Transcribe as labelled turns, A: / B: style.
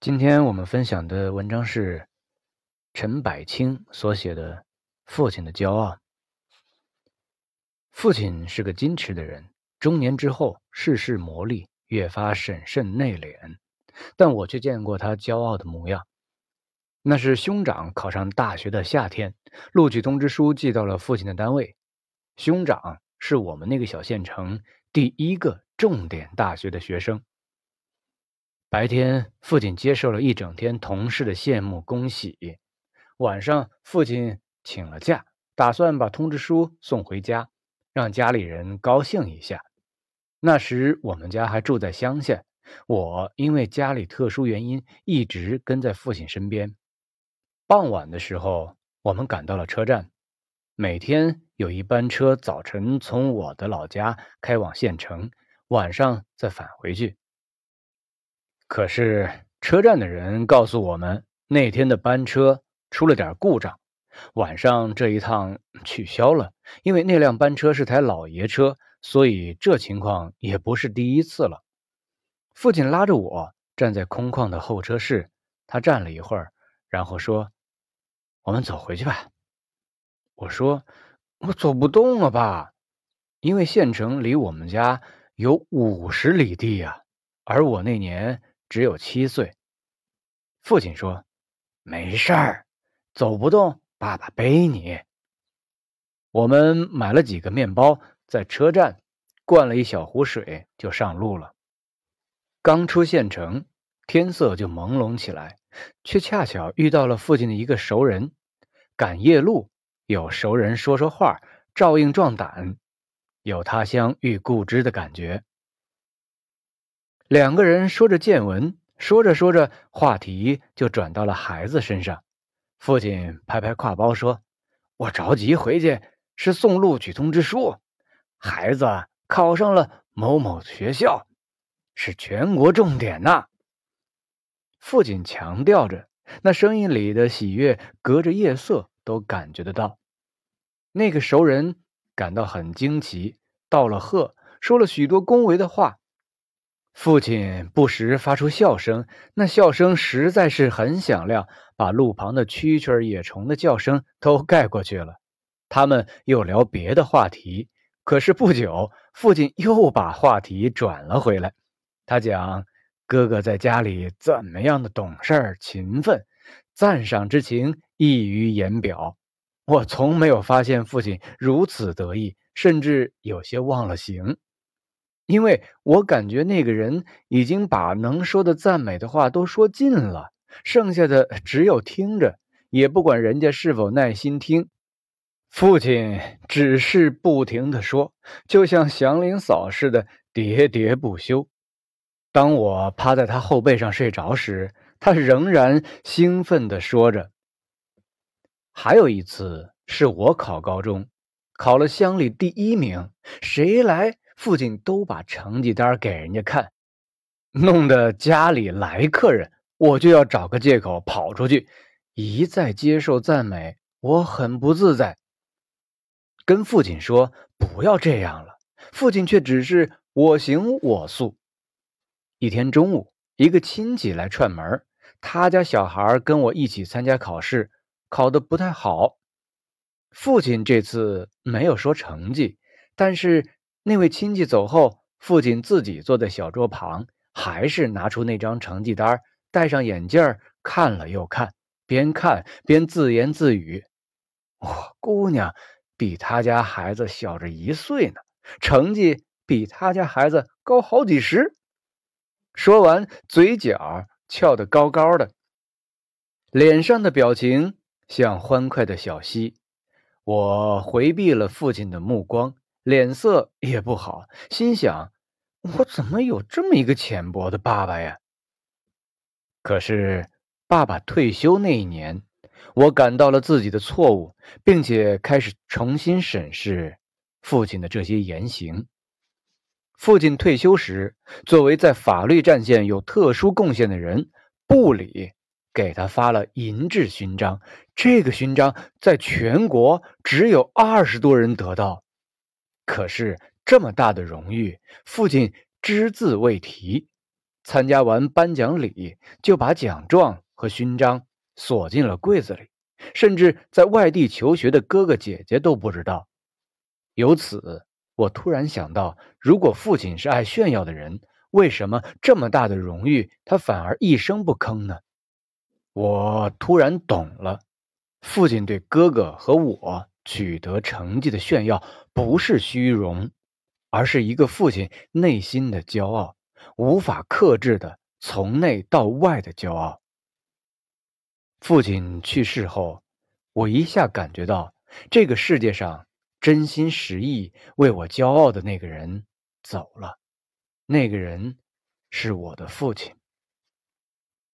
A: 今天我们分享的文章是陈百清所写的《父亲的骄傲》。父亲是个矜持的人，中年之后世事磨砺，越发审慎内敛。但我却见过他骄傲的模样。那是兄长考上大学的夏天，录取通知书寄到了父亲的单位。兄长是我们那个小县城第一个重点大学的学生。白天，父亲接受了一整天同事的羡慕恭喜。晚上，父亲请了假，打算把通知书送回家，让家里人高兴一下。那时我们家还住在乡下，我因为家里特殊原因一直跟在父亲身边。傍晚的时候，我们赶到了车站。每天有一班车早晨从我的老家开往县城，晚上再返回去。可是车站的人告诉我们，那天的班车出了点故障，晚上这一趟取消了。因为那辆班车是台老爷车，所以这情况也不是第一次了。父亲拉着我站在空旷的候车室，他站了一会儿，然后说：“我们走回去吧。”我说：“我走不动了，爸，因为县城离我们家有五十里地呀，而我那年……”只有七岁，父亲说：“没事儿，走不动，爸爸背你。”我们买了几个面包，在车站灌了一小壶水，就上路了。刚出县城，天色就朦胧起来，却恰巧遇到了父亲的一个熟人。赶夜路，有熟人说说话，照应壮胆，有他乡遇故知的感觉。两个人说着见闻，说着说着，话题就转到了孩子身上。父亲拍拍挎包说：“我着急回去，是送录取通知书。孩子考上了某某学校，是全国重点呐。”父亲强调着，那声音里的喜悦，隔着夜色都感觉得到。那个熟人感到很惊奇，道了贺，说了许多恭维的话。父亲不时发出笑声，那笑声实在是很响亮，把路旁的蛐蛐野虫的叫声都盖过去了。他们又聊别的话题，可是不久，父亲又把话题转了回来。他讲哥哥在家里怎么样的懂事勤奋，赞赏之情溢于言表。我从没有发现父亲如此得意，甚至有些忘了形。因为我感觉那个人已经把能说的赞美的话都说尽了，剩下的只有听着，也不管人家是否耐心听。父亲只是不停的说，就像祥林嫂似的喋喋不休。当我趴在他后背上睡着时，他仍然兴奋的说着。还有一次是我考高中，考了乡里第一名，谁来？父亲都把成绩单给人家看，弄得家里来客人，我就要找个借口跑出去，一再接受赞美，我很不自在。跟父亲说不要这样了，父亲却只是我行我素。一天中午，一个亲戚来串门，他家小孩跟我一起参加考试，考得不太好。父亲这次没有说成绩，但是。那位亲戚走后，父亲自己坐在小桌旁，还是拿出那张成绩单，戴上眼镜看了又看，边看边自言自语：“我姑娘比他家孩子小着一岁呢，成绩比他家孩子高好几十。”说完，嘴角翘得高高的，脸上的表情像欢快的小溪。我回避了父亲的目光。脸色也不好，心想：我怎么有这么一个浅薄的爸爸呀？可是爸爸退休那一年，我感到了自己的错误，并且开始重新审视父亲的这些言行。父亲退休时，作为在法律战线有特殊贡献的人，部里给他发了银质勋章。这个勋章在全国只有二十多人得到。可是这么大的荣誉，父亲只字未提。参加完颁奖礼，就把奖状和勋章锁进了柜子里，甚至在外地求学的哥哥姐姐都不知道。由此，我突然想到，如果父亲是爱炫耀的人，为什么这么大的荣誉他反而一声不吭呢？我突然懂了，父亲对哥哥和我取得成绩的炫耀，不是虚荣，而是一个父亲内心的骄傲。无法克制的从内到外的骄傲。父亲去世后，我一下感觉到这个世界上真心实意为我骄傲的那个人走了，那个人是我的父亲。